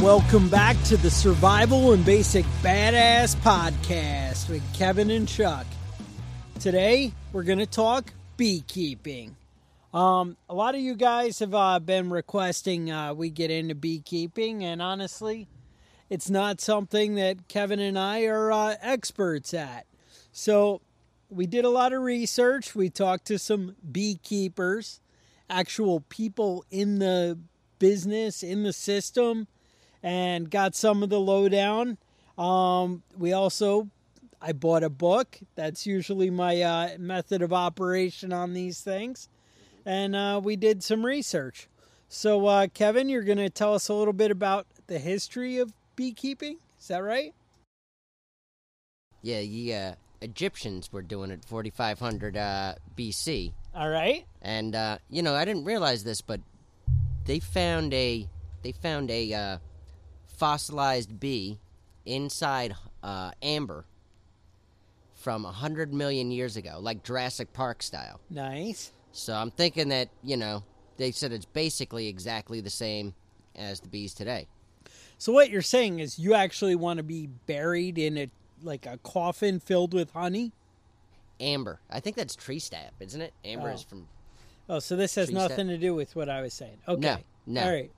welcome back to the Survival and Basic Badass Podcast with Kevin and Chuck. Today, we're going to talk beekeeping. Um, a lot of you guys have uh, been requesting uh, we get into beekeeping, and honestly, it's not something that Kevin and I are uh, experts at. So, we did a lot of research. We talked to some beekeepers, actual people in the business, in the system, and got some of the lowdown. Um, we also, I bought a book. That's usually my uh, method of operation on these things. And uh, we did some research. So, uh, Kevin, you're going to tell us a little bit about the history of beekeeping. Is that right? Yeah, the uh, Egyptians were doing it 4500 uh, BC. All right. And uh, you know, I didn't realize this, but they found a they found a uh, fossilized bee inside uh, amber from a hundred million years ago, like Jurassic Park style. Nice. So I'm thinking that you know they said it's basically exactly the same as the bees today. So what you're saying is you actually want to be buried in a like a coffin filled with honey? Amber, I think that's tree sap, isn't it? Amber Oh. is from Oh, so this has sap. nothing to do with what I was saying. Okay. No, no. All right.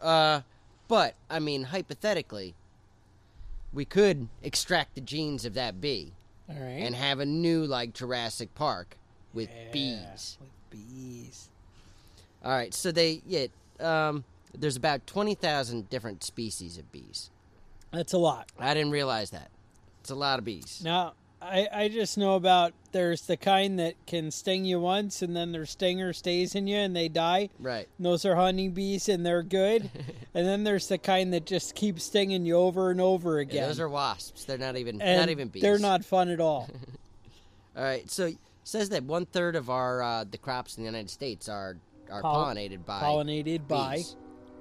Uh, but I mean, hypothetically, we could extract the genes of that bee All right. and have a new like Jurassic Park with Yeah, bees. With bees. All right, so they yeah, um, there's about twenty thousand different species of bees. That's a lot. I didn't realize that. It's a lot of bees. Now, I, I just know about there's the kind that can sting you once and then their stinger stays in you and they die. Right. And those are honeybees and they're good. and then there's the kind that just keeps stinging you over and over again. Yeah, those are wasps. They're not even and not even bees. They're not fun at all. All right, so it says that one third of our uh, the crops in the United States are are Poll- pollinated by pollinated by bees.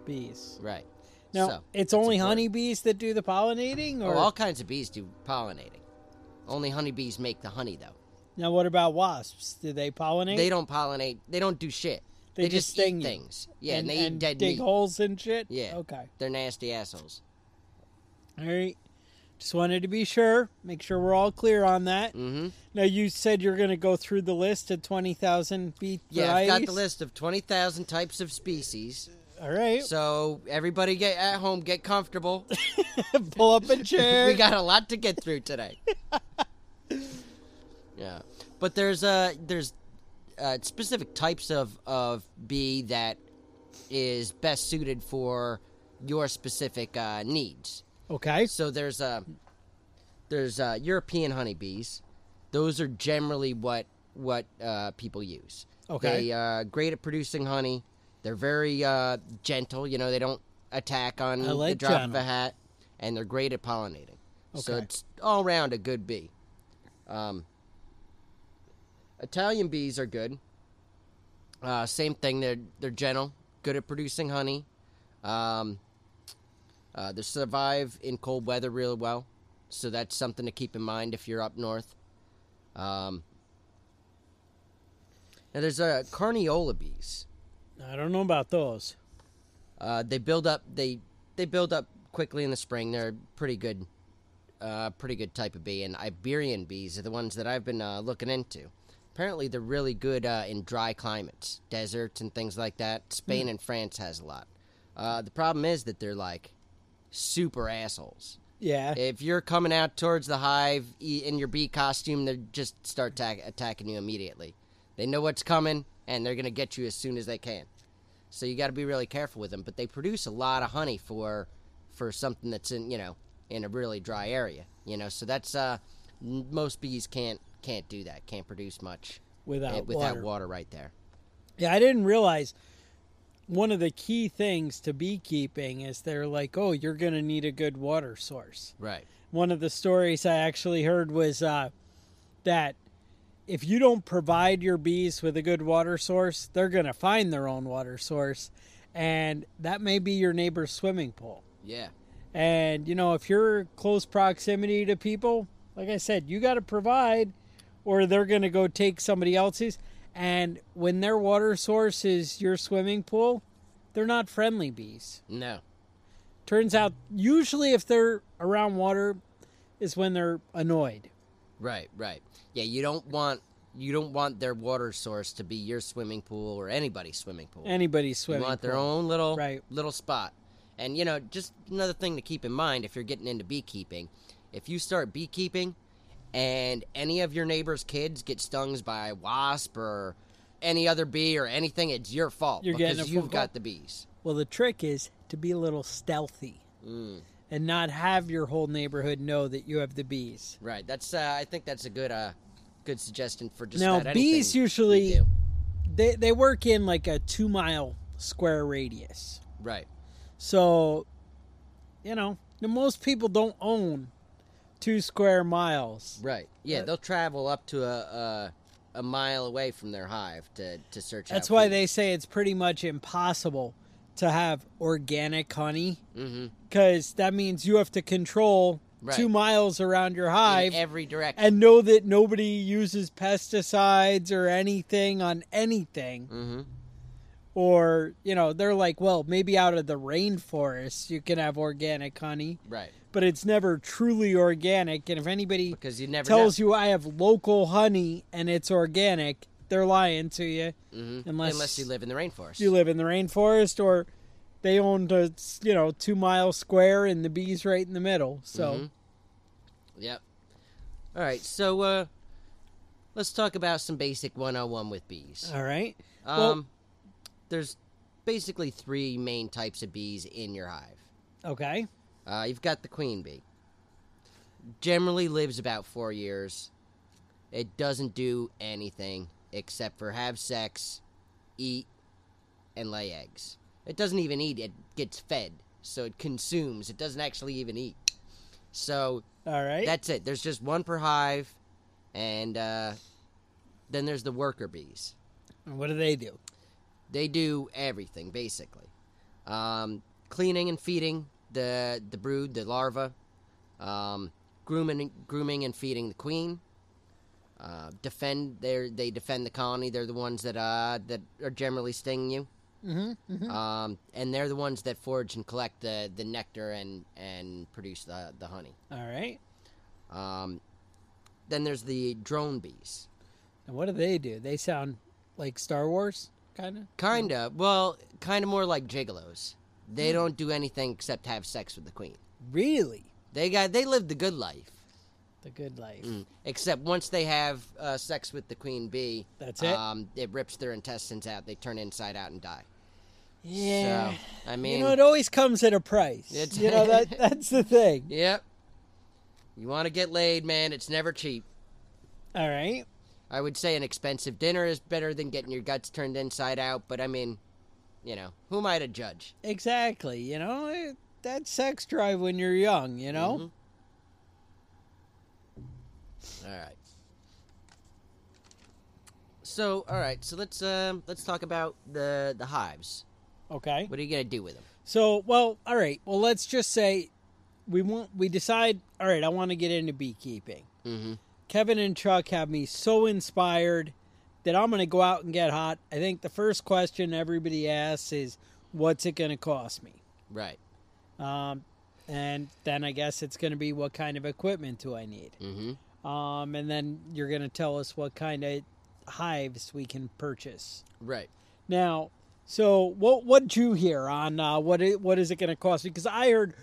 bees. Right. Now, So, it's only important. honeybees that do the pollinating? Oh, or all kinds of bees do pollinating. Only honeybees make the honey, though. Now, what about wasps? Do they pollinate? They don't pollinate. They don't do shit. They They, just just, sting eat you. things. Yeah, and, and, they and eat dead dig meat. holes and shit? Yeah. Okay. They're nasty assholes. All right. Just wanted to be sure. Make sure we're all clear on that. Mm-hmm. Now, you said you're going to go through the list of 20,000 bee Yeah, varieties. I've got the list of twenty thousand types of species. All right. So everybody get at home, get comfortable. Pull up a chair. we got a lot to get through today. yeah, but there's uh there's uh, specific types of of bee that is best suited for your specific uh, needs. Okay. So there's uh there's uh, European honeybees. Those are generally what what uh, people use. Okay. They uh, great at producing honey. They're very uh, gentle. You know, they don't attack on I the like drop of a hat, and they're great at pollinating. So it's all around a good bee. Um, Italian bees are good. Uh, same thing. They're they're gentle, good at producing honey. Um, uh, they survive in cold weather really well, so that's something to keep in mind if you're up north. Um, now there's uh, Carniola bees. I don't know about those. Uh, they build up. They they build up quickly in the spring. They're a pretty good, uh, pretty good type of bee. And Iberian bees are the ones that I've been uh, looking into. Apparently, they're really good uh, in dry climates, deserts, and things like that. Spain and France has a lot. Uh, the problem is that they're like super assholes. Yeah. If you're coming out towards the hive in your bee costume, they just start attack- attacking you immediately. They know what's coming, and they're gonna get you as soon as they can. So you got to be really careful with them. But they produce a lot of honey for for something that's in you know in a really dry area. You know, so that's uh most bees can't can't do that. Can't produce much without, eh, without water. water right there. Yeah, I didn't realize one of the key things to beekeeping is they're like, oh, you're going to need a good water source. Right. One of the stories I actually heard was uh, that if you don't provide your bees with a good water source, they're going to find their own water source. And that may be your neighbor's swimming pool. Yeah. And, you know, if you're close proximity to people, like I said, you got to provide or they're going to go take somebody else's. And when their water source is your swimming pool, they're not friendly bees. No. turns out usually if they're around water is when they're annoyed. Right, right. Yeah, you don't want you don't want their water source to be your swimming pool or anybody's swimming pool. Anybody's swimming. Pool. You want their pool. own little Right. little spot. And you know, just another thing to keep in mind if you're getting into beekeeping, if you start beekeeping and any of your neighbor's kids get stung by a wasp or any other bee or anything, it's your fault You're because you've got the bees. Well, the trick is to be a little stealthy Mm, and not have your whole neighborhood know that you have the bees. right. That's uh, I think that's a good uh good suggestion for just Now, bees usually- They they work in like a two mile square radius. right. So, you know, the most people don't own two square miles. Right. Yeah, Uh, they'll travel up to a, a a mile away from their hive to to search. That's why food. they say it's pretty much impossible to have organic honey because that means you have to control Right. two miles around your in hive every direction. and know that nobody uses pesticides or anything on anything. mm-hmm. Or, you know, they're like, well, maybe out of the rainforest you can have organic honey, Right. but it's never truly organic. And if anybody Because you never tells you I have local honey and it's organic, they're lying to you. hmm unless- unless you live in the rainforest. You live in the rainforest or they owned a, you know, two mile square and the bees right in the middle. So, Mhm. Yep. All right. So uh, let's talk about some basic 101 with bees. all right. Um, well- there's basically three main types of bees in your hive. Okay. Uh, you've got the queen bee. Generally lives about four years. It doesn't do anything except for have sex, eat, and lay eggs. It doesn't even eat, it gets fed. So it consumes. It doesn't actually even eat. So All right. that's it. There's just one per hive. And uh, then there's the worker bees. And what do they do? They do everything basically, um, cleaning and feeding the the brood, the larva, um, grooming grooming and feeding the queen. Uh, defend they they defend the colony. They're the ones that uh, that are generally stinging you, Mm-hmm. um, and they're the ones that forage and collect the, the nectar and and produce the the honey. All right. Um, then there's the drone bees. And what do they do? They sound like Star Wars, kind of. Kinda. Well, kind of more like gigolos. They don't do anything except have sex with the queen. Really, They got they live the good life. The good life. Mm. Except once they have uh, sex with the queen bee, That's it. Um, it rips their intestines out. They turn inside out and die. yeah. So, I mean, you know, it always comes at a price. It's- you know that that's the thing. yep. You want to get laid, man? It's never cheap. All right. I would say an expensive dinner is better than getting your guts turned inside out. But I mean, you know, who am I to judge? Exactly. You know that sex drive when you're young. You know. Mhm. All right. So, all right. So let's um let's talk about the the hives. Okay. What are you gonna do with them? So, well, all right. Well, let's just say we want we decide. All right, I want to get into beekeeping. Mm-hmm. Kevin and Chuck have me so inspired that I'm going to go out and get hot. I think the first question everybody asks is, "What's it going to cost me?" Right. Um, and then I guess it's going to be, "What kind of equipment do I need?" Mm-hmm. Um, and then you're going to tell us what kind of hives we can purchase. Right. Now, so what what you hear on uh, what it, what is it going to cost? Because I heard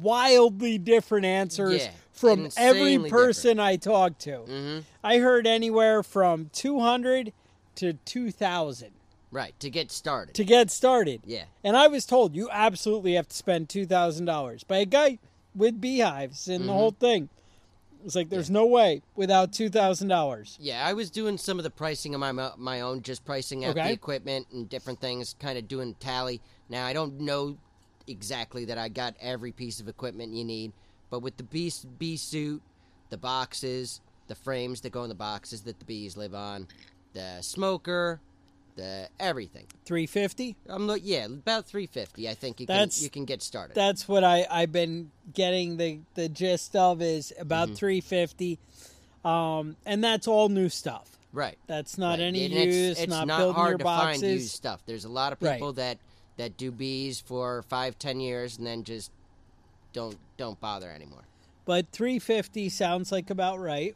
wildly different answers Yeah, from every person I talked to. Mm-hmm. I heard anywhere from two hundred to two thousand Right. To get started. to get started, yeah. and I was told you absolutely have to spend two thousand dollars by a guy with beehives and the Mhm. whole thing. It's like there's no way without two thousand dollars. Yeah, I was doing some of the pricing on my my own, just pricing out Okay. the equipment and different things, kind of doing tally. Now I don't know exactly that I got every piece of equipment you need, but with the bee bee suit, the boxes, the frames that go in the boxes that the bees live on, the smoker, the everything. Three fifty. I'm look, yeah, about three fifty. I think you can That's- you can get started. that's what I I've been getting the the gist of is about Mhm. 350 um and that's all new stuff right. that's not Right. any And use it's, it's not, not building hard your to boxes find used stuff. There's a lot of Right. people that that do bees for five, ten years and then just don't don't bother anymore. but 350 sounds like about right.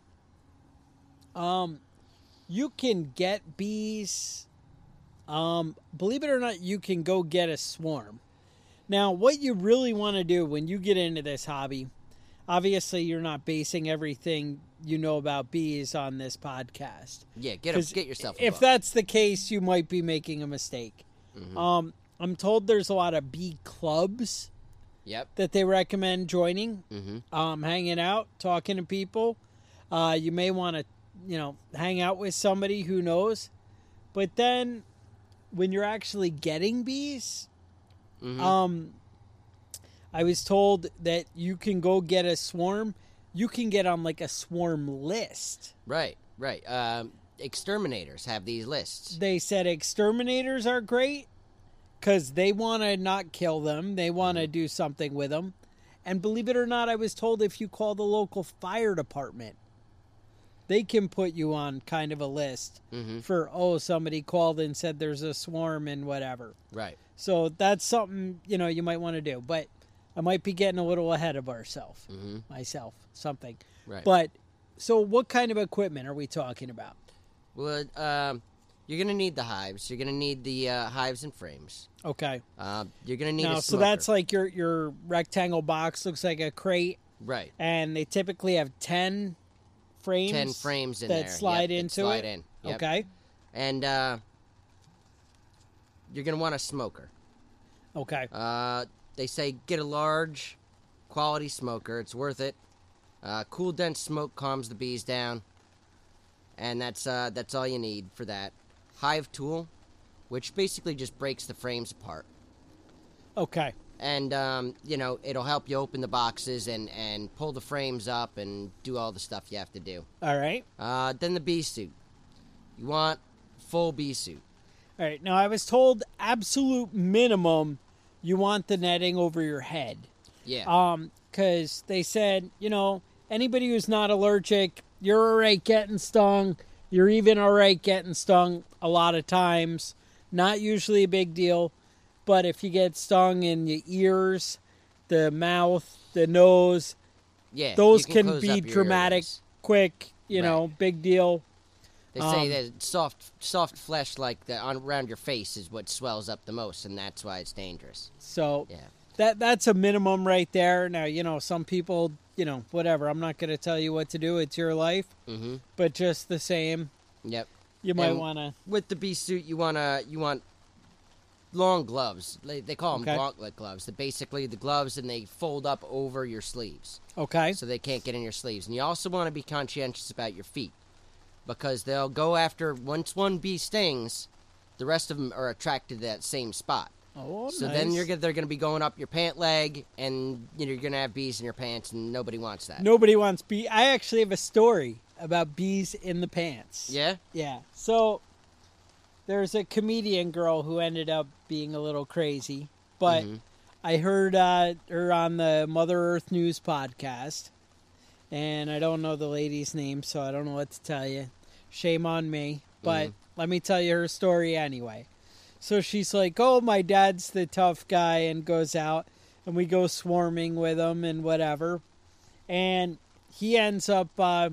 Um, you can get bees. Um, believe it or not, you can go get a swarm. Now, what you really want to do when you get into this hobby, obviously, you're not basing everything you know about bees on this podcast. Yeah, get a, get yourself. A If book. that's the case, you might be making a mistake. Mhm. Um, I'm told there's a lot of bee clubs Yep. that they recommend joining Mm-hmm. um, hanging out, talking to people. Uh, you may want to, you know, hang out with somebody who knows. But then, when you're actually getting bees, hmm um, I was told that you can go get a swarm. You can get on like a swarm list. right. Right. Um, exterminators have these lists. They said exterminators are great because they want to not kill them. They want to do something with them. And believe it or not, I was told if you call the local fire department, they can put you on kind of a list hmm for, oh, somebody called and said there's a swarm and whatever. Right. So that's something, you know, you might want to do. But I might be getting a little ahead of ourselves, hmm myself, something. Right. But so what kind of equipment are we talking about? well, um, you're gonna need the hives. You're gonna need the uh, hives and frames. Okay. Uh, you're gonna need Now, so that's like your your rectangle box looks like a crate, right. and they typically have ten frames. Ten frames in that there slide Yep, into slide it? In. Yep. Okay. And uh, you're gonna want a smoker. Okay. Uh, they say get a large, quality smoker. It's worth it. Uh, cool, dense smoke calms the bees down, and that's uh, that's all you need for that. Hive tool, which basically just breaks the frames apart, Okay. And um, you know it'll help you open the boxes and and pull the frames up and do all the stuff you have to do. All right. Uh, then the bee suit. You want full bee suit. All right. Now I was told absolute minimum, you want the netting over your head. Yeah. Um, because they said, you know, anybody who's not allergic, you're all right getting stung. You're even all right getting stung a lot of times. Not usually a big deal, but if you get stung in your ears, the mouth, the nose, yeah. those you can, be dramatic, ears. quick, you Right. know, big deal. They say Um, that soft, soft flesh like the on around your face is what swells up the most, and that's why it's dangerous. So Yeah. that that's a minimum right there. Now, you know, some people, you know, whatever. I'm not going to tell you what to do. It's your life, Mm-hmm. but just the same, Yep. you might want to. With the bee suit, you wanna you want long gloves. They, they call them Okay. gauntlet gloves. They're basically the gloves, and they fold up over your sleeves, Okay. so they can't get in your sleeves. And you also want to be conscientious about your feet, because they'll go after once one bee stings, the rest of them are attracted to that same spot. Oh, So nice. then you're gonna, they're going to be going up your pant leg, and you know, you're going to have bees in your pants, and nobody wants that. Nobody wants bee. I actually have a story about bees in the pants. Yeah. Yeah. So there's a comedian girl who ended up being a little crazy, but Mhm. I heard uh, her on the Mother Earth News podcast, and I don't know the lady's name, so I don't know what to tell you. Shame on me, but Mhm. let me tell you her story anyway. So she's like, "Oh, my dad's the tough guy," and goes out, and we go swarming with him and whatever, and he ends up. Uh,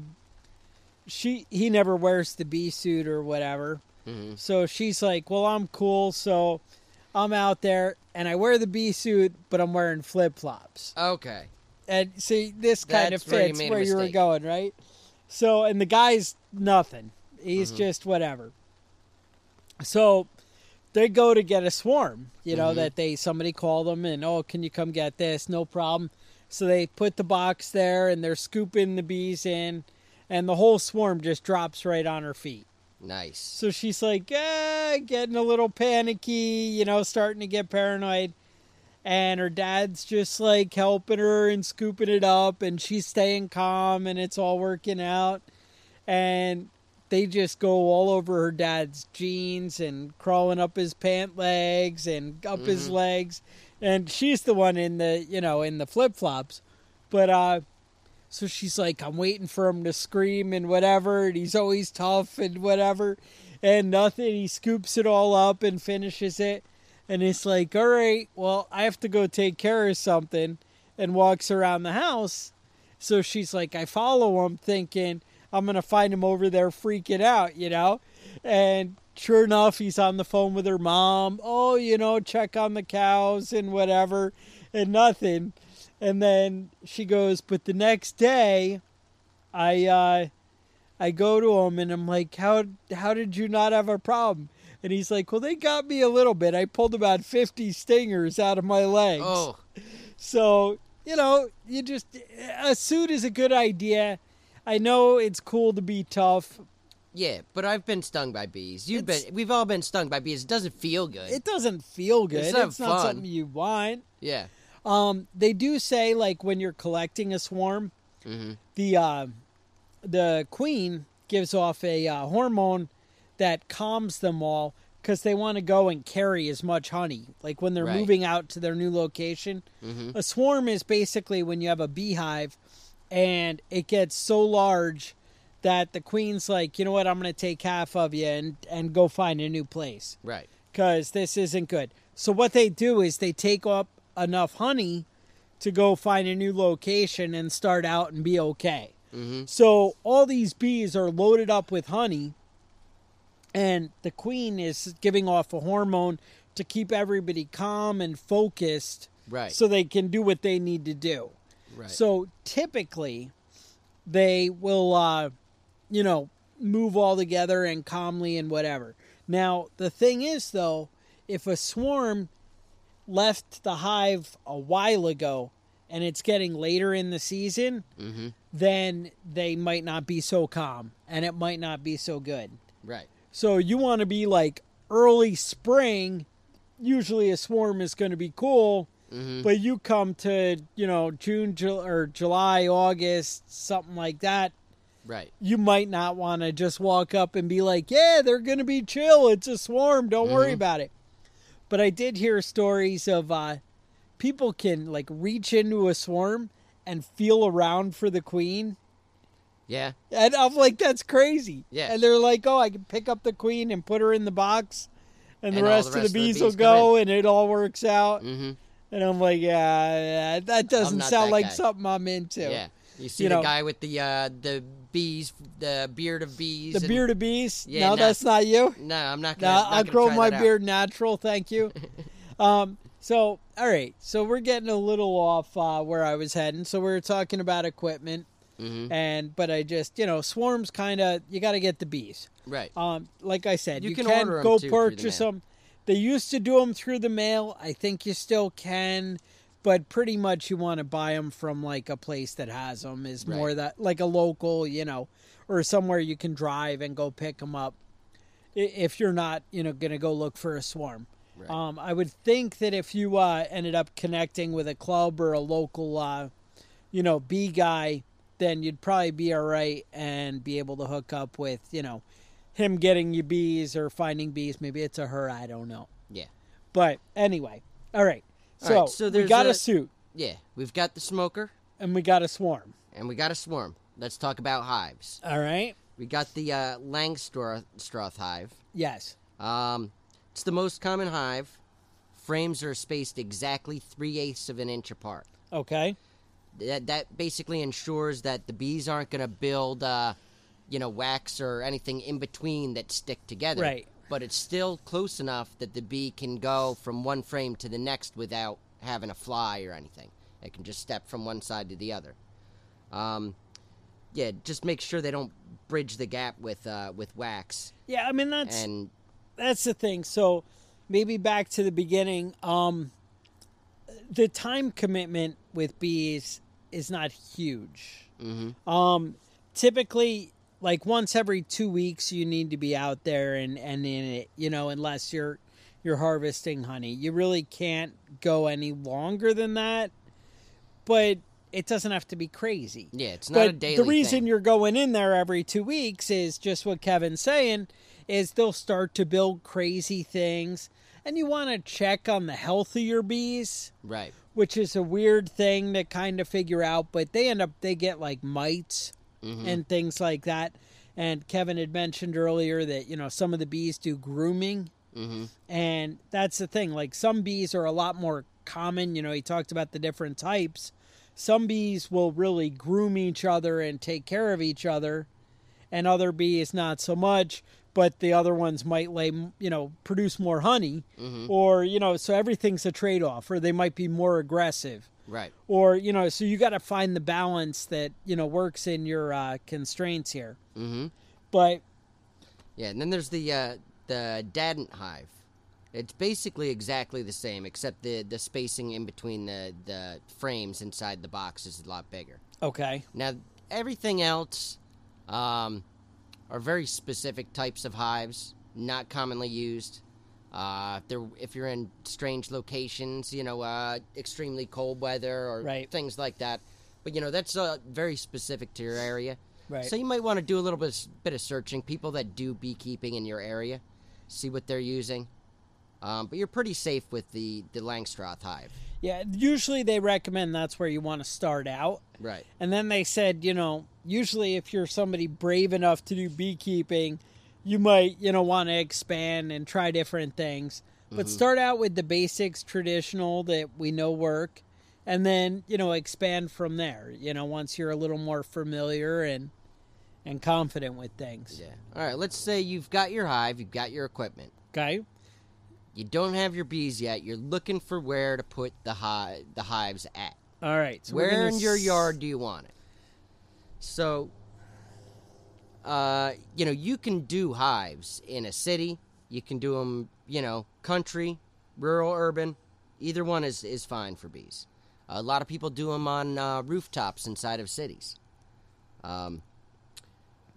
she he never wears the bee suit or whatever. Hmm So she's like, "Well, I'm cool, so I'm out there and I wear the bee suit, but I'm wearing flip flops." Okay. And see, this kind That's of where you fits where you were going, right? So, and the guy's nothing. He's Mhm. just whatever. So they go to get a swarm, you know, Mhm. that they somebody called them and oh, can you come get this? No problem. So they put the box there and they're scooping the bees in, and the whole swarm just drops right on her feet. Nice. So she's like, eh, getting a little panicky, you know, starting to get paranoid. And her dad's just like helping her and scooping it up, and she's staying calm, and it's all working out. And they just go all over her dad's jeans and crawling up his pant legs and up his Mhm. legs. And she's the one in the, you know, in the flip flops. But, uh, so she's like, I'm waiting for him to scream and whatever, and he's always tough and whatever, and nothing. He scoops it all up and finishes it, and it's like, all right, well, I have to go take care of something. and walks around the house. So she's like, I follow him thinking I'm going to find him over there freaking out, you know? And sure enough, he's on the phone with her mom. Oh, you know, check on the cows and whatever, and nothing. And then she goes, but the next day, I uh, I go to him and I'm like, how how did you not have a problem? And he's like, well, they got me a little bit. I pulled about 50 stingers out of my legs. Oh, So, you know, you just, a suit is a good idea. I know it's cool to be tough. yeah, but I've been stung by bees. You've It's- been. We've all been stung by bees. It doesn't feel good. It doesn't feel good. It's It's, not not fun. something you want. yeah. Um, they do say like when you're collecting a swarm, hmm the uh, the queen gives off a uh, hormone that calms them all because they want to go and carry as much honey. Like when they're Right. moving out to their new location, hmm a swarm is basically when you have a beehive and it gets so large that the queen's like, you know what, I'm going to take half of you and and go find a new place Right. because this isn't good. So what they do is they take up enough honey to go find a new location and start out and be okay. hmm So all these bees are loaded up with honey, and the queen is giving off a hormone to keep everybody calm and focused Right. so they can do what they need to do. right. So typically, they will, uh, you know, move all together and calmly and whatever. Now, the thing is, though, if a swarm left the hive a while ago and it's getting later in the season, hmm then they might not be so calm and it might not be so good. Right. So you want to be like early spring. Usually a swarm is going to be cool, hmm but you come to, you know, June Ju- or July, August, something like that, Right. you might not want to just walk up and be like, "Yeah, they're going to be chill. It's a swarm. Don't worry Mhm. about it." But I did hear stories of uh people can like reach into a swarm and feel around for the queen. Yeah. And I'm like, that's crazy. Yeah. And they're like, oh, I can pick up the queen and put her in the box, and, the, And all rest the of rest the of the bees bees will go, and it all works out. hmm And I'm like, yeah, that doesn't sound that like guy. something I'm into. Yeah. You see You the know- guy with the uh, the bees, the beard of bees. The and- beard of bees? Yeah, no, that's not you. No, I'm not No, gonna. not I'll grow my beard natural, thank you. um, so, all right, so we're getting a little off uh, where I was heading. So we were talking about equipment, Mhm. and but I just, you know, swarms kind of you got to get the bees. Right. Um, like I said, You you, can can, go too, through the purchase them. They used to do them through the mail. I think you still can, but pretty much you want to buy them from like a place that has them. Is more that like a local, you know, or somewhere you can drive and go pick them up. If you're not, you know, going to go look for a swarm. Right. Um, I would think that if you uh, ended up connecting with a club or a local, uh, you know, bee guy, then you'd probably be all right and be able to hook up with, you know, him getting you bees or finding bees. Maybe it's a her. I don't know. Yeah. But anyway, all right. So, right, so we got a, a- suit Yeah. We've got the smoker and we got a swarm. and we got a swarm. Let's talk about hives. All right. We got the uh, Langstroth hive. Yes. Um, it's the most common hive. Frames are spaced exactly three eighths of an inch apart. Okay. That that basically ensures that the bees aren't going to build, uh, you know, wax or anything in between that stick together. Right. But it's still close enough that the bee can go from one frame to the next without having a fly or anything. It can just step from one side to the other. Um, yeah, just make sure they don't bridge the gap with uh, with wax Yeah. I mean that's and that's the thing. So maybe back to the beginning. Um, the time commitment with bees is not huge. mhm. Um, typically, like once every two weeks, you need to be out there and, and in it. You know, unless you're you're harvesting honey, you really can't go any longer than that. But it doesn't have to be crazy. yeah, it's not But a daily the reason thing. you're going in there every two weeks is just what Kevin's saying is they'll start to build crazy things, and you want to check on the health of your bees right. which is a weird thing to kind of figure out but they end up they get like mites Mhm. and things like that. And kevin had mentioned earlier that you know some of the bees do grooming. Hmm and that's the thing like some bees are a lot more common you know he talked about the different types. Some bees will really groom each other and take care of each other, and other bees not so much. But the other ones might lay, you know, produce more honey, or you know, so everything's a trade off, or they might be more aggressive Right. or you know so you got to find the balance that you know works in your uh, constraints here Mm-hmm. but Yeah, and then there's the uh, the Dadant hive. It's basically exactly the same, except the the spacing in between the the frames inside the box is a lot bigger. okay Now, everything else um, are very specific types of hives, not commonly used. Uh, if, they're, if you're in strange locations, you know, uh, extremely cold weather or Right. things like that. But, you know, that's uh, very specific to your area. right So you might want to do a little bit, bit of searching. People that do beekeeping in your area, see what they're using. Um, but you're pretty safe with the, the Langstroth hive. yeah usually they recommend that's where you want to start out Right. and then they said you know usually if you're somebody brave enough to do beekeeping you might you know want to expand and try different things but mm-hmm. start out with the basics traditional that we know work and then you know expand from there you know once you're a little more familiar and and confident with things Yeah. All right. Let's say you've got your hive, you've got your equipment. okay You don't have your bees yet. You're looking for where to put the hi- the hives at. all right so where in your s- yard do you want it? So, uh, you know, you can do hives in a city. You can do them, you know, country, rural, urban. Either one is is fine for bees. A lot of people do them on uh, rooftops inside of cities. Um,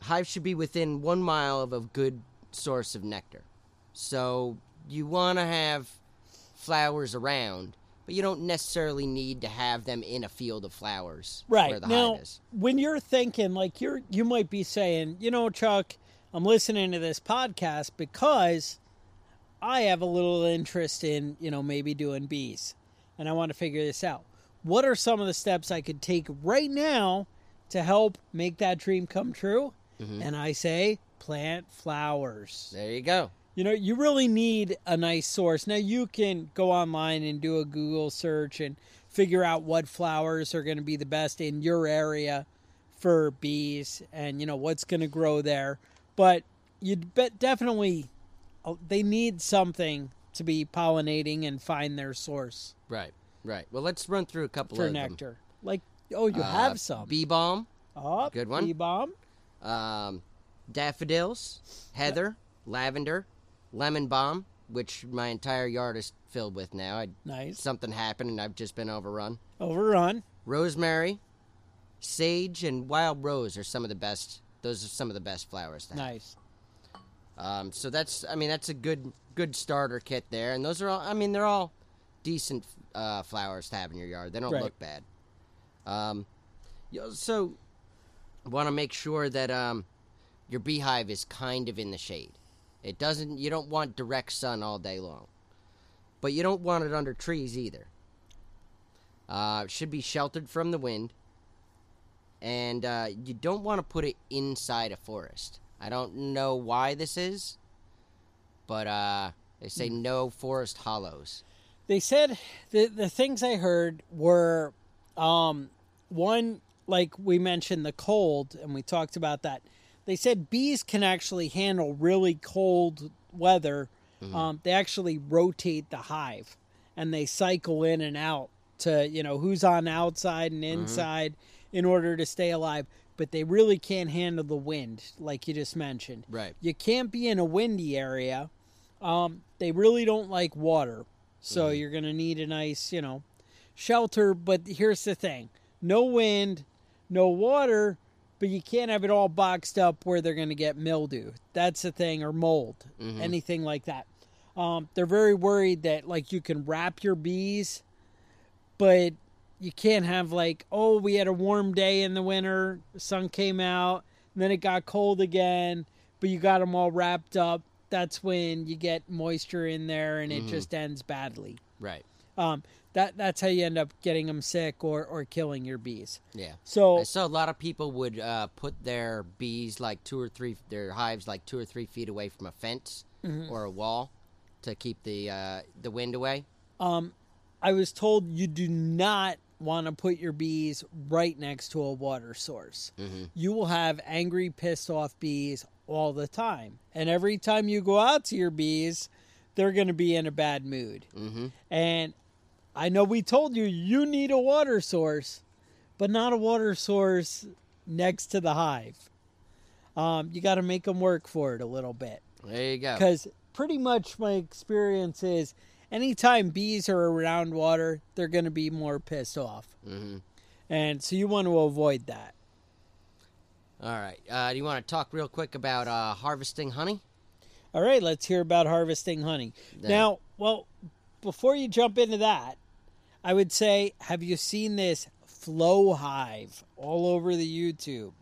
hives should be within one mile of a good source of nectar. So you want to have flowers around, but you don't necessarily need to have them in a field of flowers right where the now hive is. when you're thinking like you're you might be saying you know chuck i'm listening to this podcast because i have a little interest in you know maybe doing bees and i want to figure this out what are some of the steps i could take right now to help make that dream come true Mm-hmm. and i say plant flowers There you go. You know, you really need a nice source. Now, you can go online and do a Google search and figure out what flowers are going to be the best in your area for bees and, you know, what's going to grow there. But you'd bet definitely uh, they need something to be pollinating and find their source Right, right. Well, let's run through a couple for of nectar. Like, oh, you. Uh, have some. bee balm, oh, good one. Bee balm. um, daffodils, heather, lavender, lemon balm, which my entire yard is filled with now. I, Nice. something happened and I've just been overrun. Overrun. Rosemary, sage, and wild rose are some of the best. Those are some of the best flowers to have. Nice. Um, so that's, I mean, that's a good good starter kit there, and those are all. I mean, they're all decent uh, flowers to have in your yard. They don't Right. look bad. Um, you know, so want to make sure that um, your beehive is kind of in the shade. It doesn't. You don't want direct sun all day long, but you don't want it under trees either. Uh, it should be sheltered from the wind, and uh, you don't want to put it inside a forest. I don't know why this is, but uh, they say no forest hollows. they said the the things I heard were um one like we mentioned the cold and we talked about that. They said bees can actually handle really cold weather. Um, they actually rotate the hive and they cycle in and out to you know who's on outside and inside in order to stay alive. But they really can't handle the wind, like you just mentioned. Right. You can't be in a windy area. Um, they really don't like water, so you're going to need a nice, you know, shelter. But here's the thing: no wind, no water, but you can't have it all boxed up where they're going to get mildew. That's the thing, or mold, anything like that. Um, they're very worried that like you can wrap your bees, but you can't have like oh we had a warm day in the winter, sun came out, and then it got cold again, but you got them all wrapped up. That's when you get moisture in there, and it just ends badly. Right. Um, that that's how you end up getting them sick or or killing your bees. Yeah. So so a lot of people would uh, put their bees like two or three, their hives like two or three feet away from a fence or a wall to keep the uh, the wind away. um, I was told you do not want to put your bees right next to a water source. Mhm. You will have angry, pissed off bees all the time. And every time you go out to your bees, they're going to be in a bad mood. Mm-hmm. And I know we told you you need a water source, but not a water source next to the hive. Um, you got to make them work for it a little bit There you go. because pretty much my experience is anytime bees are around water, they're going to be more pissed off, Mm-hmm. and so you want to avoid that. All right. Uh, do you want to talk real quick about uh, harvesting honey? All right, let's hear about harvesting honey. Yeah. Now, well, before you jump into that, I would say, have you seen this flow hive all over the YouTube?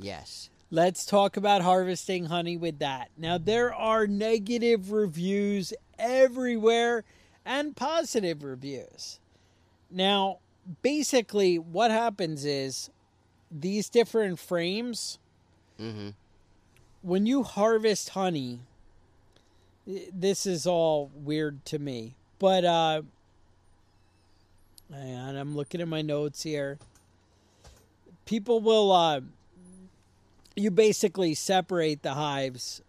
Yes. Let's talk about harvesting honey with that. Now, there are negative reviews everywhere and positive reviews. Now, basically, what happens is these different frames, Mm-hmm. when you harvest honey, this is all weird to me, but uh, on, I'm looking at my notes here. People will, uh, you basically separate the hives,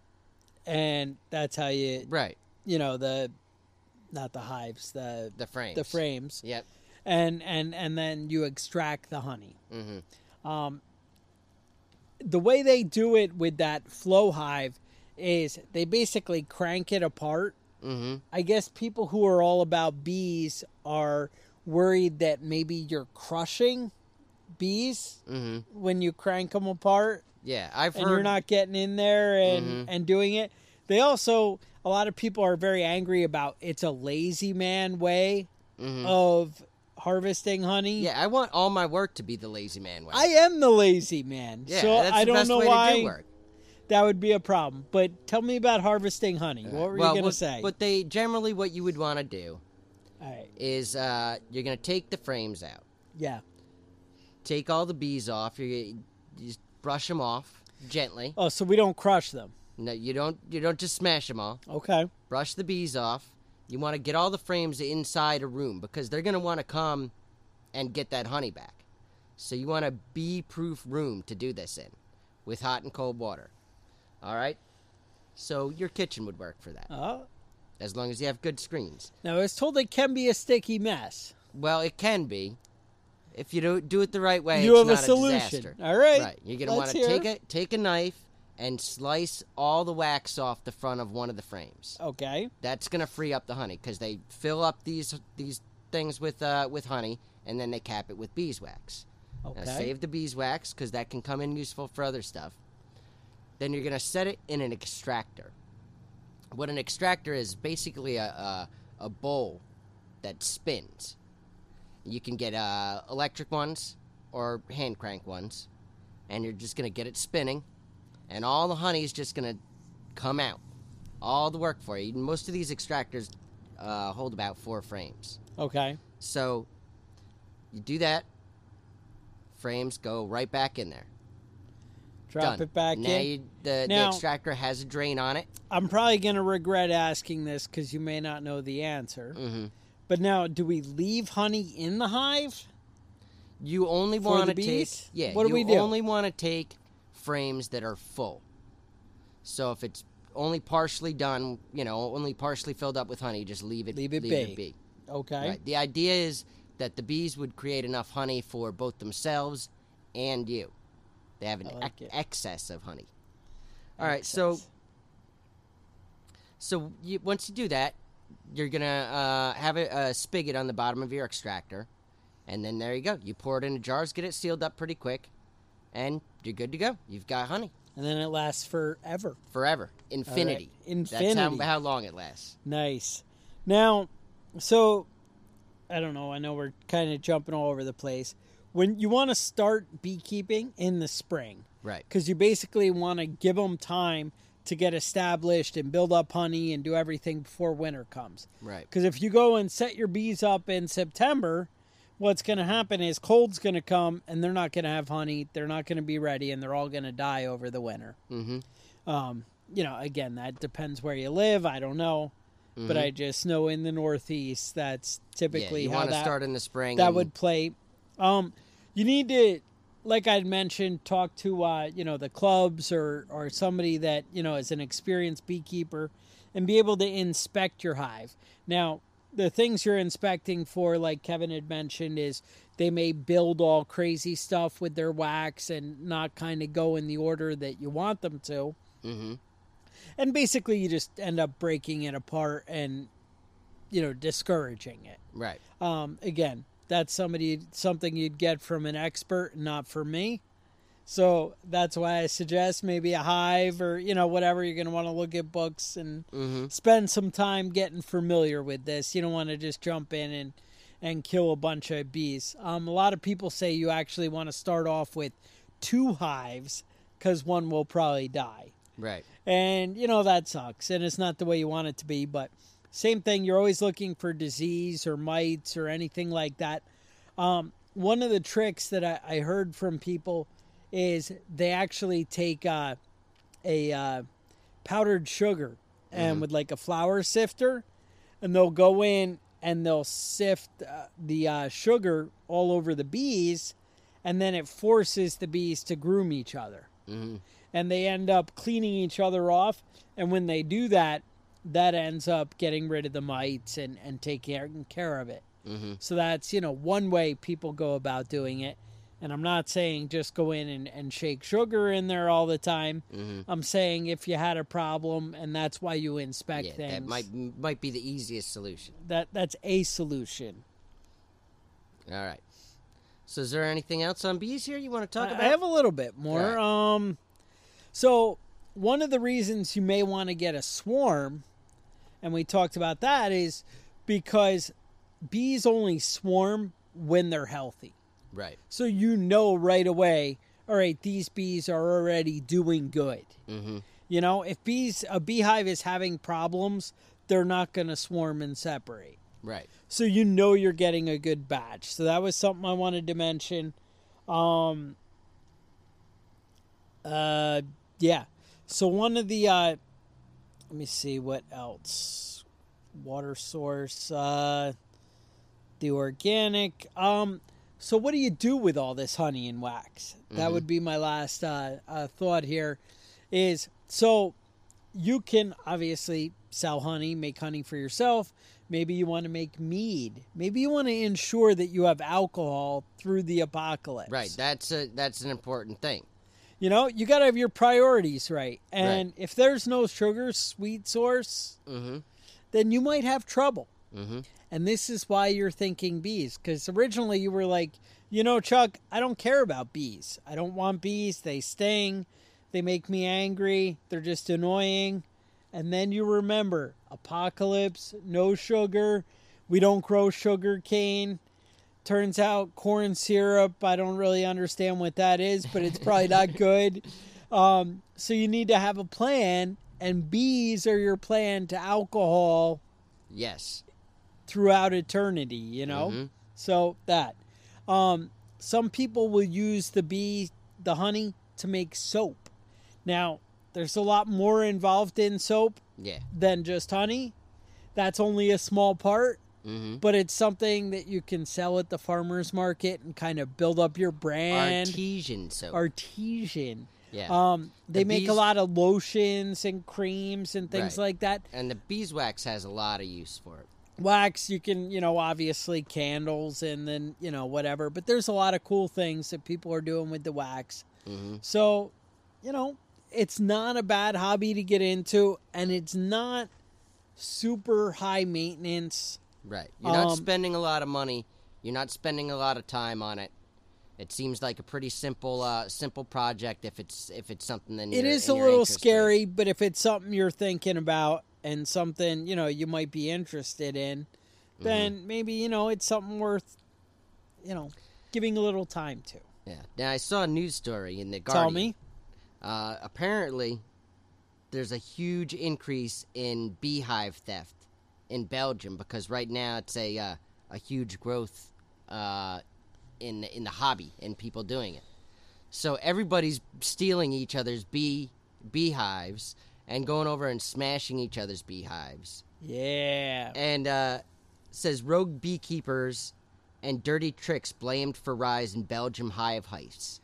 and that's how you, Right. you know, the, not the hives, the The frames. the frames, Yep. and and and then you extract the honey. Mm-hmm. Um, the way they do it with that flow hive is they basically crank it apart. Mm-hmm. I guess people who are all about bees are worried that maybe you're crushing bees Mm-hmm. when you crank them apart Yeah, I've and heard. you're not getting in there and Mhm. and doing it. They also a lot of people are very angry about it's a lazy man way Mhm. of harvesting honey. Yeah, I want all my work to be the lazy man way. I am the lazy man. yeah, so that's I the don't best know way why to do work. that would be a problem. But tell me about harvesting honey. What were well, you going to say? But they generally what you would want to do All right. is uh, you're gonna take the frames out, Yeah. take all the bees off. You just brush them off gently. Oh, so we don't crush them. No, you don't. You don't just smash them all. Okay. Brush the bees off. You want to get all the frames inside a room because they're gonna want to come and get that honey back. So you want a bee-proof room to do this in, with hot and cold water. All right. So your kitchen would work for that, Oh. As long as you have good screens. Now I was told it can be a sticky mess. Well, it can be. If you don't do it the right way, you have a solution. disaster. All right. Right. You're gonna want to take a take a knife and slice all the wax off the front of one of the frames. Okay. That's gonna free up the honey because they fill up these these things with uh, with honey and then they cap it with beeswax. Okay. Now save the beeswax because that can come in useful for other stuff. Then you're gonna set it in an extractor. What an extractor is basically a a, a bowl that spins. You can get uh, electric ones or hand crank ones, and you're just gonna get it spinning, and all the honey is just gonna come out. All the work for you. Most of these extractors uh, hold about four frames. Okay. So you do that. Frames go right back in there. Drop Done. it back now in. You, the, Now- the extractor has a drain on it. I'm probably going to regret asking this because you may not know the answer. hmm But now, do we leave honey in the hive? You only want to take yeah. What do we do? only want to take frames that are full. So if it's only partially done, you know, only partially filled up with honey, just leave it. Leave it be. Okay. Right. The idea is that the bees would create enough honey for both themselves and you. They have an like excess of honey. All right. So so you, once you do that, you're gonna uh, have a, a spigot on the bottom of your extractor, and then there you go. You pour it into jars, get it sealed up pretty quick, and you're good to go. You've got honey And then it lasts forever. forever, infinity. Infinity. That's how, how long it lasts. Nice. Now, so I don't know. I know we're kind of jumping all over the place. When you want to start beekeeping in the spring, Right. because you basically want to give them time to get established and build up honey and do everything before winter comes. Right. Because if you go and set your bees up in September, what's going to happen is cold's going to come and they're not going to have honey. They're not going to be ready and they're all going to die over the winter. Mm-hmm. Um, you know, again, that depends where you live. I don't know. But I just know in the Northeast, that's Mm-hmm. Yeah, typically you how want to start in the spring. that would play. Um, you need to, like I'd mentioned, talk to uh, you know the clubs or or somebody that you know is an experienced beekeeper, and be able to inspect your hive. Now, the things you're inspecting for, like Kevin had mentioned, is they may build all crazy stuff with their wax and not kind of go in the order that you want them to. Mm-hmm. And basically, you just end up breaking it apart and, you know, discouraging it. Right. Um, again, that's somebody something you'd get from an expert, not for me. So that's why I suggest maybe a hive or you know whatever you're going to want to look at books and Mm-hmm. spend some time getting familiar with this. You don't want to just jump in and and kill a bunch of bees. Um, a lot of people say you actually want to start off with two hives because one will probably die, Right. and you know that sucks, and it's not the way you want it to be. But same thing, you're always looking for disease or mites or anything like that. Um, one of the tricks that I, I heard from people is they actually take uh, a uh, powdered sugar and with like a flour sifter, and they'll go in and they'll sift uh, the uh, sugar all over the bees, and then it forces the bees to groom each other, Mm-hmm. and they end up cleaning each other off. And when they do that, that ends up getting rid of the mites and and taking care of it. Mm-hmm. So that's, you know, one way people go about doing it. And I'm not saying just go in and, and shake sugar in there all the time. Mm-hmm. I'm saying if you had a problem and that's why you inspect Yeah, things, that might might be the easiest solution. that that's a solution. All right. So, is there anything else on bees here you want to talk I, about? I have a little bit more. Um, so one of the reasons you may want to get a swarm, and we talked about that, is because bees only swarm when they're healthy. right. So you know right away, all right, these bees are already doing good. Mm-hmm. You know, if bees a beehive is having problems, they're not going to swarm and separate. Right. So you know you're getting a good batch. So that was something I wanted to mention. Um uh yeah. So one of the uh let me see what else. Water source uh the organic um so what do you do with all this honey and wax? That Mhm. would be my last uh, uh thought here is so you can obviously sell honey, make honey for yourself. Maybe you want to make mead. Maybe you want to ensure that you have alcohol through the apocalypse. Right. That's a that's an important thing. You know, you got to have your priorities right. And if there's no sugar sweet source, Mm-hmm. then you might have trouble. Mm-hmm. And this is why you're thinking bees. Because originally you were like, you know, Chuck, I don't care about bees. I don't want bees. They sting. They make me angry. They're just annoying. And then you remember apocalypse, no sugar. We don't grow sugar cane. Turns out corn syrup, I don't really understand what that is, but it's probably not good. Um, so you need to have a plan, and bees are your plan to alcohol Yes. throughout eternity, you know? Mhm. So that. Um, some people will use the bee, the honey, to make soap. Now, there's a lot more involved in soap Yeah. than just honey. That's only a small part, Mm-hmm. but it's something that you can sell at the farmer's market and kind of build up your brand. Artesian soap. Artesian. yeah. Um, they The make a lot of lotions and creams and things Right. like that. and the beeswax has a lot of use for it. wax you can you know obviously candles and then you know whatever but there's a lot of cool things that people are doing with the wax Mm-hmm. so you know it's not a bad hobby to get into and it's not super high maintenance Right. You're not Um, spending a lot of money. You're not spending a lot of time on it. It seems like a pretty simple, uh, simple project if it's if it's something that it is a little scary but if it's something you're thinking about and something you know you might be interested in Mm-hmm. then maybe you know it's something worth you know giving a little time to. Yeah. Now I saw a news story in the Guardian. tell me Uh, apparently, there's a huge increase in beehive theft in Belgium because right now it's a uh, a huge growth uh, in in the hobby and people doing it. So everybody's stealing each other's bee beehives and going over and smashing each other's beehives. yeah And uh, says rogue beekeepers and dirty tricks blamed for rise in Belgium hive heists.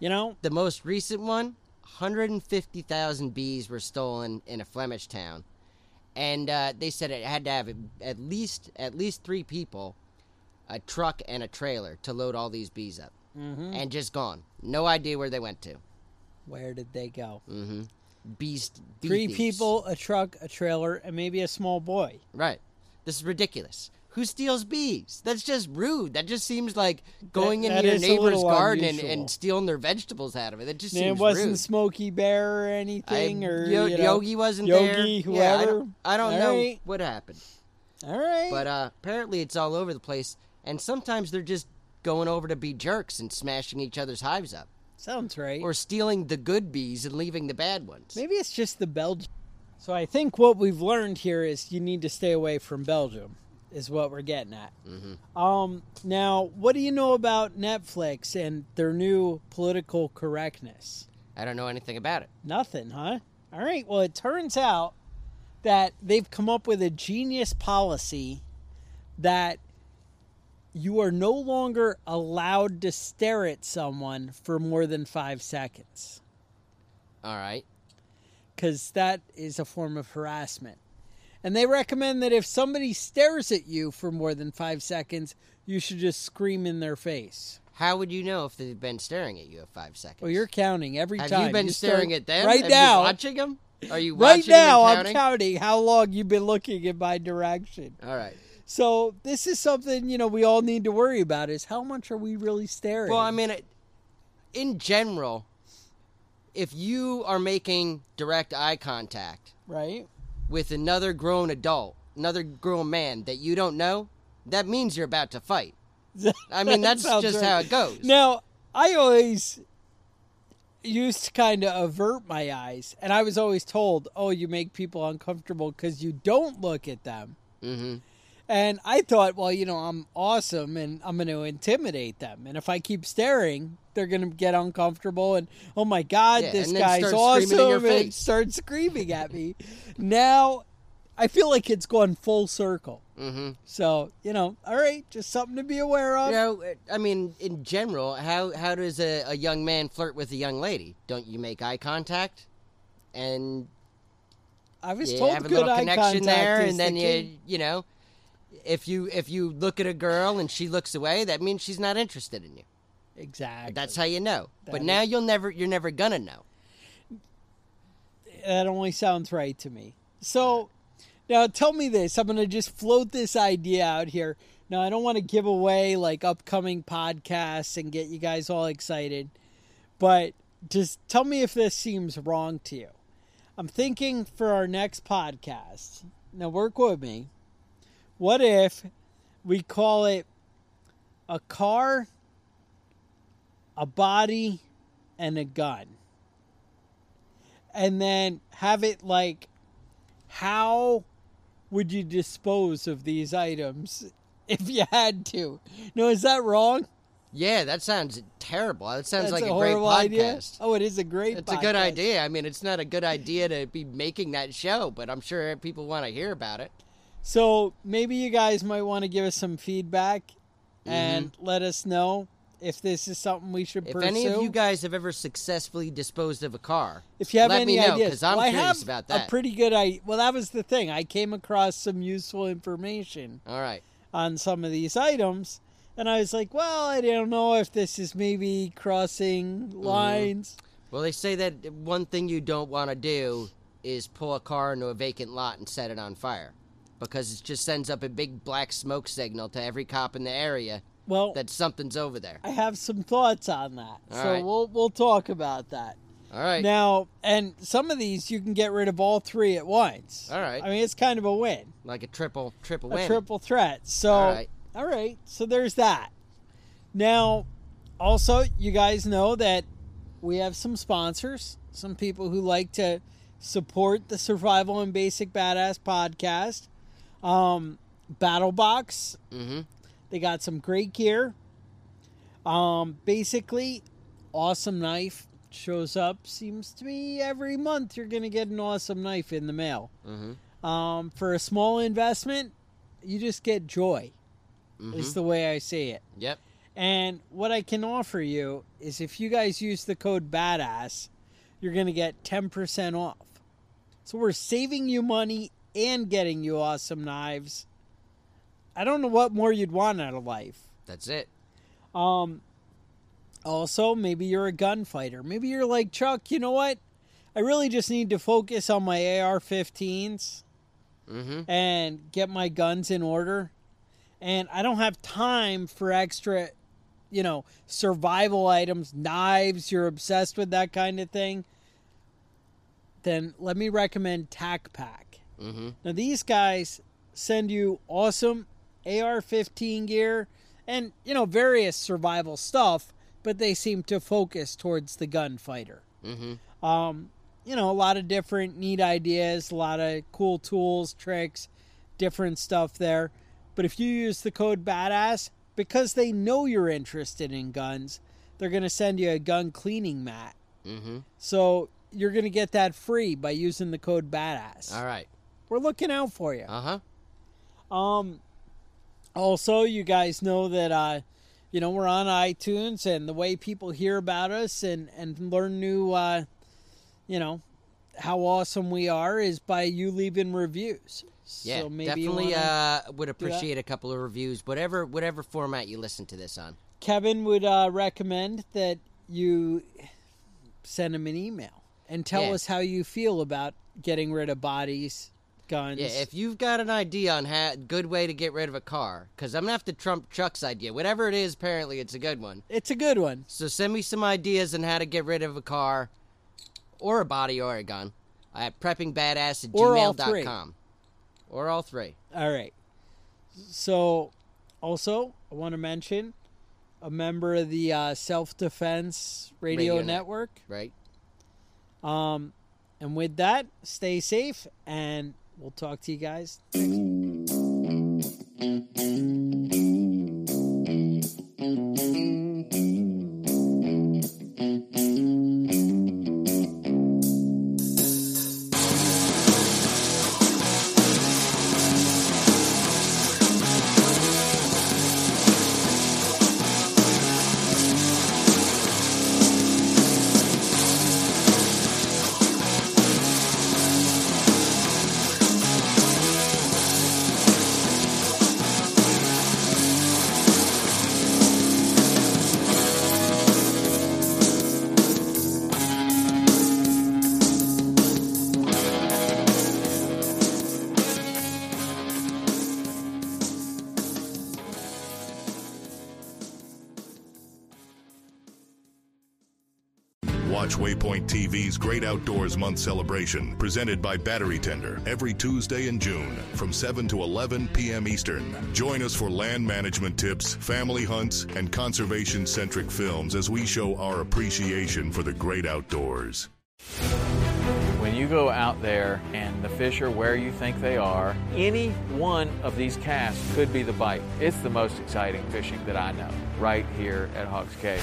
You know, The most recent one, 150,000 bees were stolen in a Flemish town, and uh, they said it had to have at least at least three people, a truck and a trailer to load all these bees up, hmm and just gone. No idea where they went to. where did they go? Mm-hmm. Bees. bee Three thieves. people, a truck, a trailer, and maybe a small boy. Right. This is ridiculous. Who steals bees? That's just rude. That just seems like going That- into that your neighbor's garden and, and stealing their vegetables out of it. That just And seems it wasn't rude. Smokey Bear or I- anything, or Yo- you know, Yogi wasn't there. Yogi, Yeah, I don't, I don't know right. what happened, All right. but uh, apparently it's all over the place. And sometimes they're just going over to be jerks and smashing each other's hives up, Sounds right. or stealing the good bees and leaving the bad ones. Maybe it's just the Belgium. So I think what we've learned here is you need to stay away from Belgium, is what we're getting at. Mhm. Um, now, what do you know about Netflix and their new political correctness? I don't know anything about it. Nothing, huh? All right. Well, it turns out that they've come up with a genius policy that you are no longer allowed to stare at someone for more than five seconds All right. because that is a form of harassment. And they recommend that if somebody stares at you for more than five seconds, you should just scream in their face. How would you know if they've been staring at you for five seconds? Well, you're counting every Have time. you been start- staring at them? right Have now? You watching them? Are you right watching 'em and now, I'm counting? counting how long you've been looking in my direction. All right. So this is something you know we all need to worry about: is how much are we really staring? Well, I mean, it, in general, if you are making direct eye contact right? With another grown adult, another grown man that you don't know, that means you're about to fight. I mean, that's just right. how it goes. Now, I always used to kind of avert my eyes, and I was always told, "Oh, you make people uncomfortable because you don't look at them." hmm And I thought, well, you know, I'm awesome, and I'm going to intimidate them. And if I keep staring, they're going to get uncomfortable, and oh my god, Yeah, this guy's awesome, and start screaming at me. now, I feel like it's gone full circle. hmm So you know, all right, just something to be aware of. You know, I mean, in general, how how does a, a young man flirt with a young lady? Don't you make eye contact? And I was you told have a good little connection there, and then the you key. you know, if you if you look at a girl and she looks away, that means she's not interested in you. Exactly. That's how you know. That but is- now you'll never you're never gonna know. that only sounds right to me. So now tell me this. I'm going to just float this idea out here. Now I don't want to give away like upcoming podcasts and get you guys all excited, but just tell me if this seems wrong to you. I'm thinking for our next podcast. Now work with me. What if we call it a car, a body, and a gun? and then have it like how would you dispose of these items if you had to no is that wrong Yeah, that sounds terrible. That sounds That's like a, a great podcast. idea oh it is a great idea. It's a good idea. I mean, it's not a good idea to be making that show, but I'm sure people want to hear about it. so maybe you guys might want to give us some feedback mm-hmm. and let us know if this is something we should. If pursue any of you guys have ever successfully disposed of a car, if you have let any me know, ideas I'm well, curious about a that. pretty good idea well that was the thing i came across some useful information all right. on some of these items. And I was like, well, I don't know if this is maybe crossing Mm-hmm. lines. Well, they say that one thing you don't want to do is pull a car into a vacant lot and set it on fire. Because it just sends up a big black smoke signal to every cop in the area Well, that something's over there. I have some thoughts on that. All so right. we'll we'll talk about that. All right. Now, and some of these you can get rid of all three at once. All right. I mean, it's kind of a win. like a triple triple A win. triple threat. So All right. all right, so there's that. Now, also, you guys know that we have some sponsors, some people who like to support the Survival and Basic Badass podcast. Um, BattlBox, Mm-hmm. They got some great gear. Um, basically, awesome knife shows up. Seems to be every month you're gonna get an awesome knife in the mail. Mm-hmm. Um, for a small investment, you just get joy. is the way I see it. Yep. And what I can offer you is if you guys use the code BADASS, you're going to get 10% off. So we're saving you money and getting you awesome knives. I don't know what more you'd want out of life. That's it. Um, also, maybe you're a gunfighter. Maybe you're like Chuck. You know what? I really just need to focus on my AR-15s Mm-hmm. and get my guns in order. And I don't have time for extra, you know, survival items, knives. You're obsessed with that kind of thing. Then let me recommend TacPack. Mm-hmm. Now these guys send you awesome AR-15 gear and you know various survival stuff, but they seem to focus towards the gunfighter. Mm-hmm. Um, you know, a lot of different neat ideas, a lot of cool tools, tricks, different stuff there. But if you use the code BADASS, because they know you're interested in guns, they're going to send you a gun cleaning mat. Mm-hmm. So you're going to get that free by using the code BADASS. All right. We're looking out for you. Uh huh. Um, also, you guys know that uh, you know we're on iTunes, and the way people hear about us and and learn new, uh, you know, how awesome we are is by you leaving reviews. Yeah, so maybe definitely uh, would appreciate a couple of reviews, whatever whatever format you listen to this on. Kevin would uh, recommend that you send him an email and tell Yeah. us how you feel about getting rid of bodies, guns. Yeah, if you've got an idea on how good way to get rid of a car, because I'm gonna have to trump Chuck's idea. Whatever it is, apparently it's a good one. it's a good one. So send me some ideas on how to get rid of a car, or a body, or a gun, at preppingbadass at Or all three. Or all three. All right. So, also, I want to mention a member of the uh, Self Defense Radio, Radio Net. Network. Right? Um, and with that, stay safe, and we'll talk to you guys. Watch TV's Great Outdoors Month celebration, presented by Battery Tender, every Tuesday in June from 7 to 11 p.m. Eastern. Join us for land management tips, family hunts, and conservation centric films as we show our appreciation for the great outdoors. When you go out there and the fish are where you think they are, any one of these casts could be the bite. It's the most exciting fishing that I know, right here at Hawks Cave.